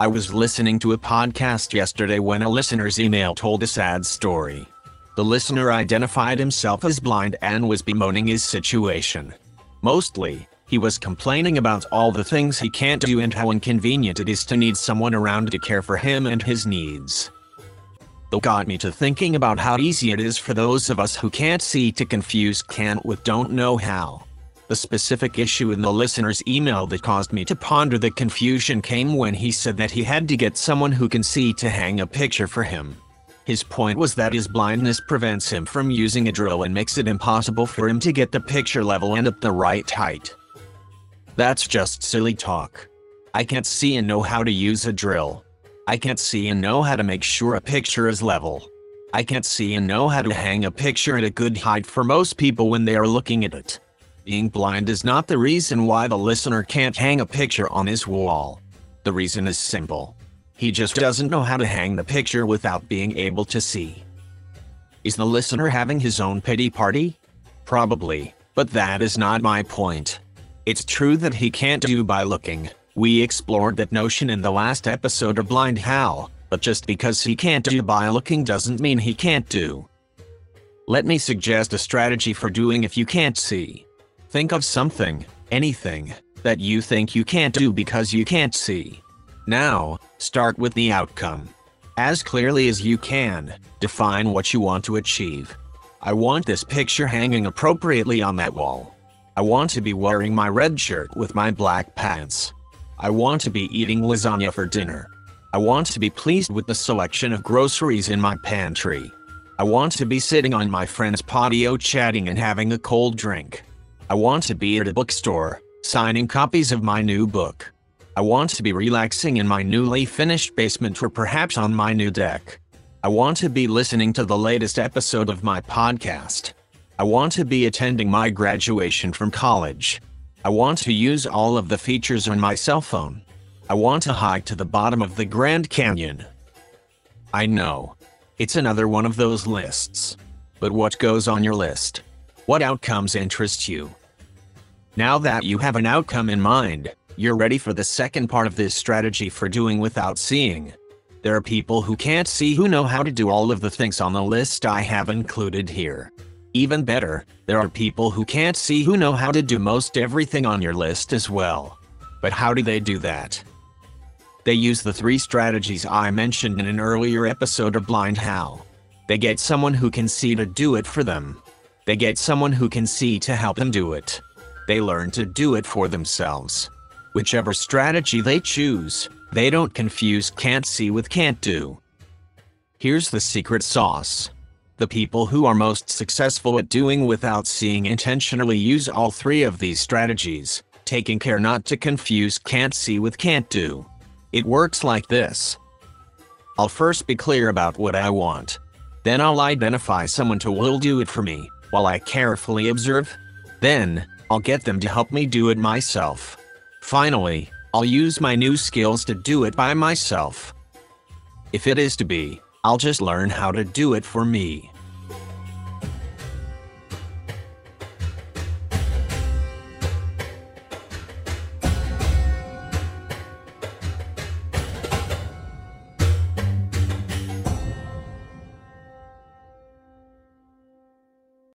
I was listening to a podcast yesterday when a listener's email told a sad story. The listener identified himself as blind and was bemoaning his situation. Mostly, he was complaining about all the things he can't do and how inconvenient it is to need someone around to care for him and his needs. That got me to thinking about how easy it is for those of us who can't see to confuse can't with don't know how. The specific issue in the listener's email that caused me to ponder the confusion came when he said that he had to get someone who can see to hang a picture for him. His point was that his blindness prevents him from using a drill and makes it impossible for him to get the picture level and at the right height. That's just silly talk. I can't see and know how to use a drill. I can't see and know how to make sure a picture is level. I can't see and know how to hang a picture at a good height for most people when they are looking at it. Being blind is not the reason why the listener can't hang a picture on his wall. The reason is simple. He just doesn't know how to hang the picture without being able to see. Is the listener having his own pity party? Probably, but that is not my point. It's true that he can't do by looking. We explored that notion in the last episode of Blind How, but just because he can't do by looking doesn't mean he can't do. Let me suggest a strategy for doing if you can't see. Think of something, anything, that you think you can't do because you can't see. Now, start with the outcome. As clearly as you can, define what you want to achieve. I want this picture hanging appropriately on that wall. I want to be wearing my red shirt with my black pants. I want to be eating lasagna for dinner. I want to be pleased with the selection of groceries in my pantry. I want to be sitting on my friend's patio chatting and having a cold drink. I want to be at a bookstore, signing copies of my new book. I want to be relaxing in my newly finished basement or perhaps on my new deck. I want to be listening to the latest episode of my podcast. I want to be attending my graduation from college. I want to use all of the features on my cell phone. I want to hike to the bottom of the Grand Canyon. I know. It's another one of those lists. But what goes on your list? What outcomes interest you? Now that you have an outcome in mind, you're ready for the second part of this strategy for doing without seeing. There are people who can't see who know how to do all of the things on the list I have included here. Even better, there are people who can't see who know how to do most everything on your list as well. But how do they do that? They use the three strategies I mentioned in an earlier episode of Blind How. They get someone who can see to do it for them. They get someone who can see to help them do it. They learn to do it for themselves. Whichever strategy they choose, they don't confuse can't see with can't do. Here's the secret sauce. The people who are most successful at doing without seeing intentionally use all three of these strategies, taking care not to confuse can't see with can't do. It works like this. I'll first be clear about what I want. Then I'll identify someone who will do it for me, while I carefully observe. Then, I'll get them to help me do it myself. Finally, I'll use my new skills to do it by myself. If it is to be, I'll just learn how to do it for me.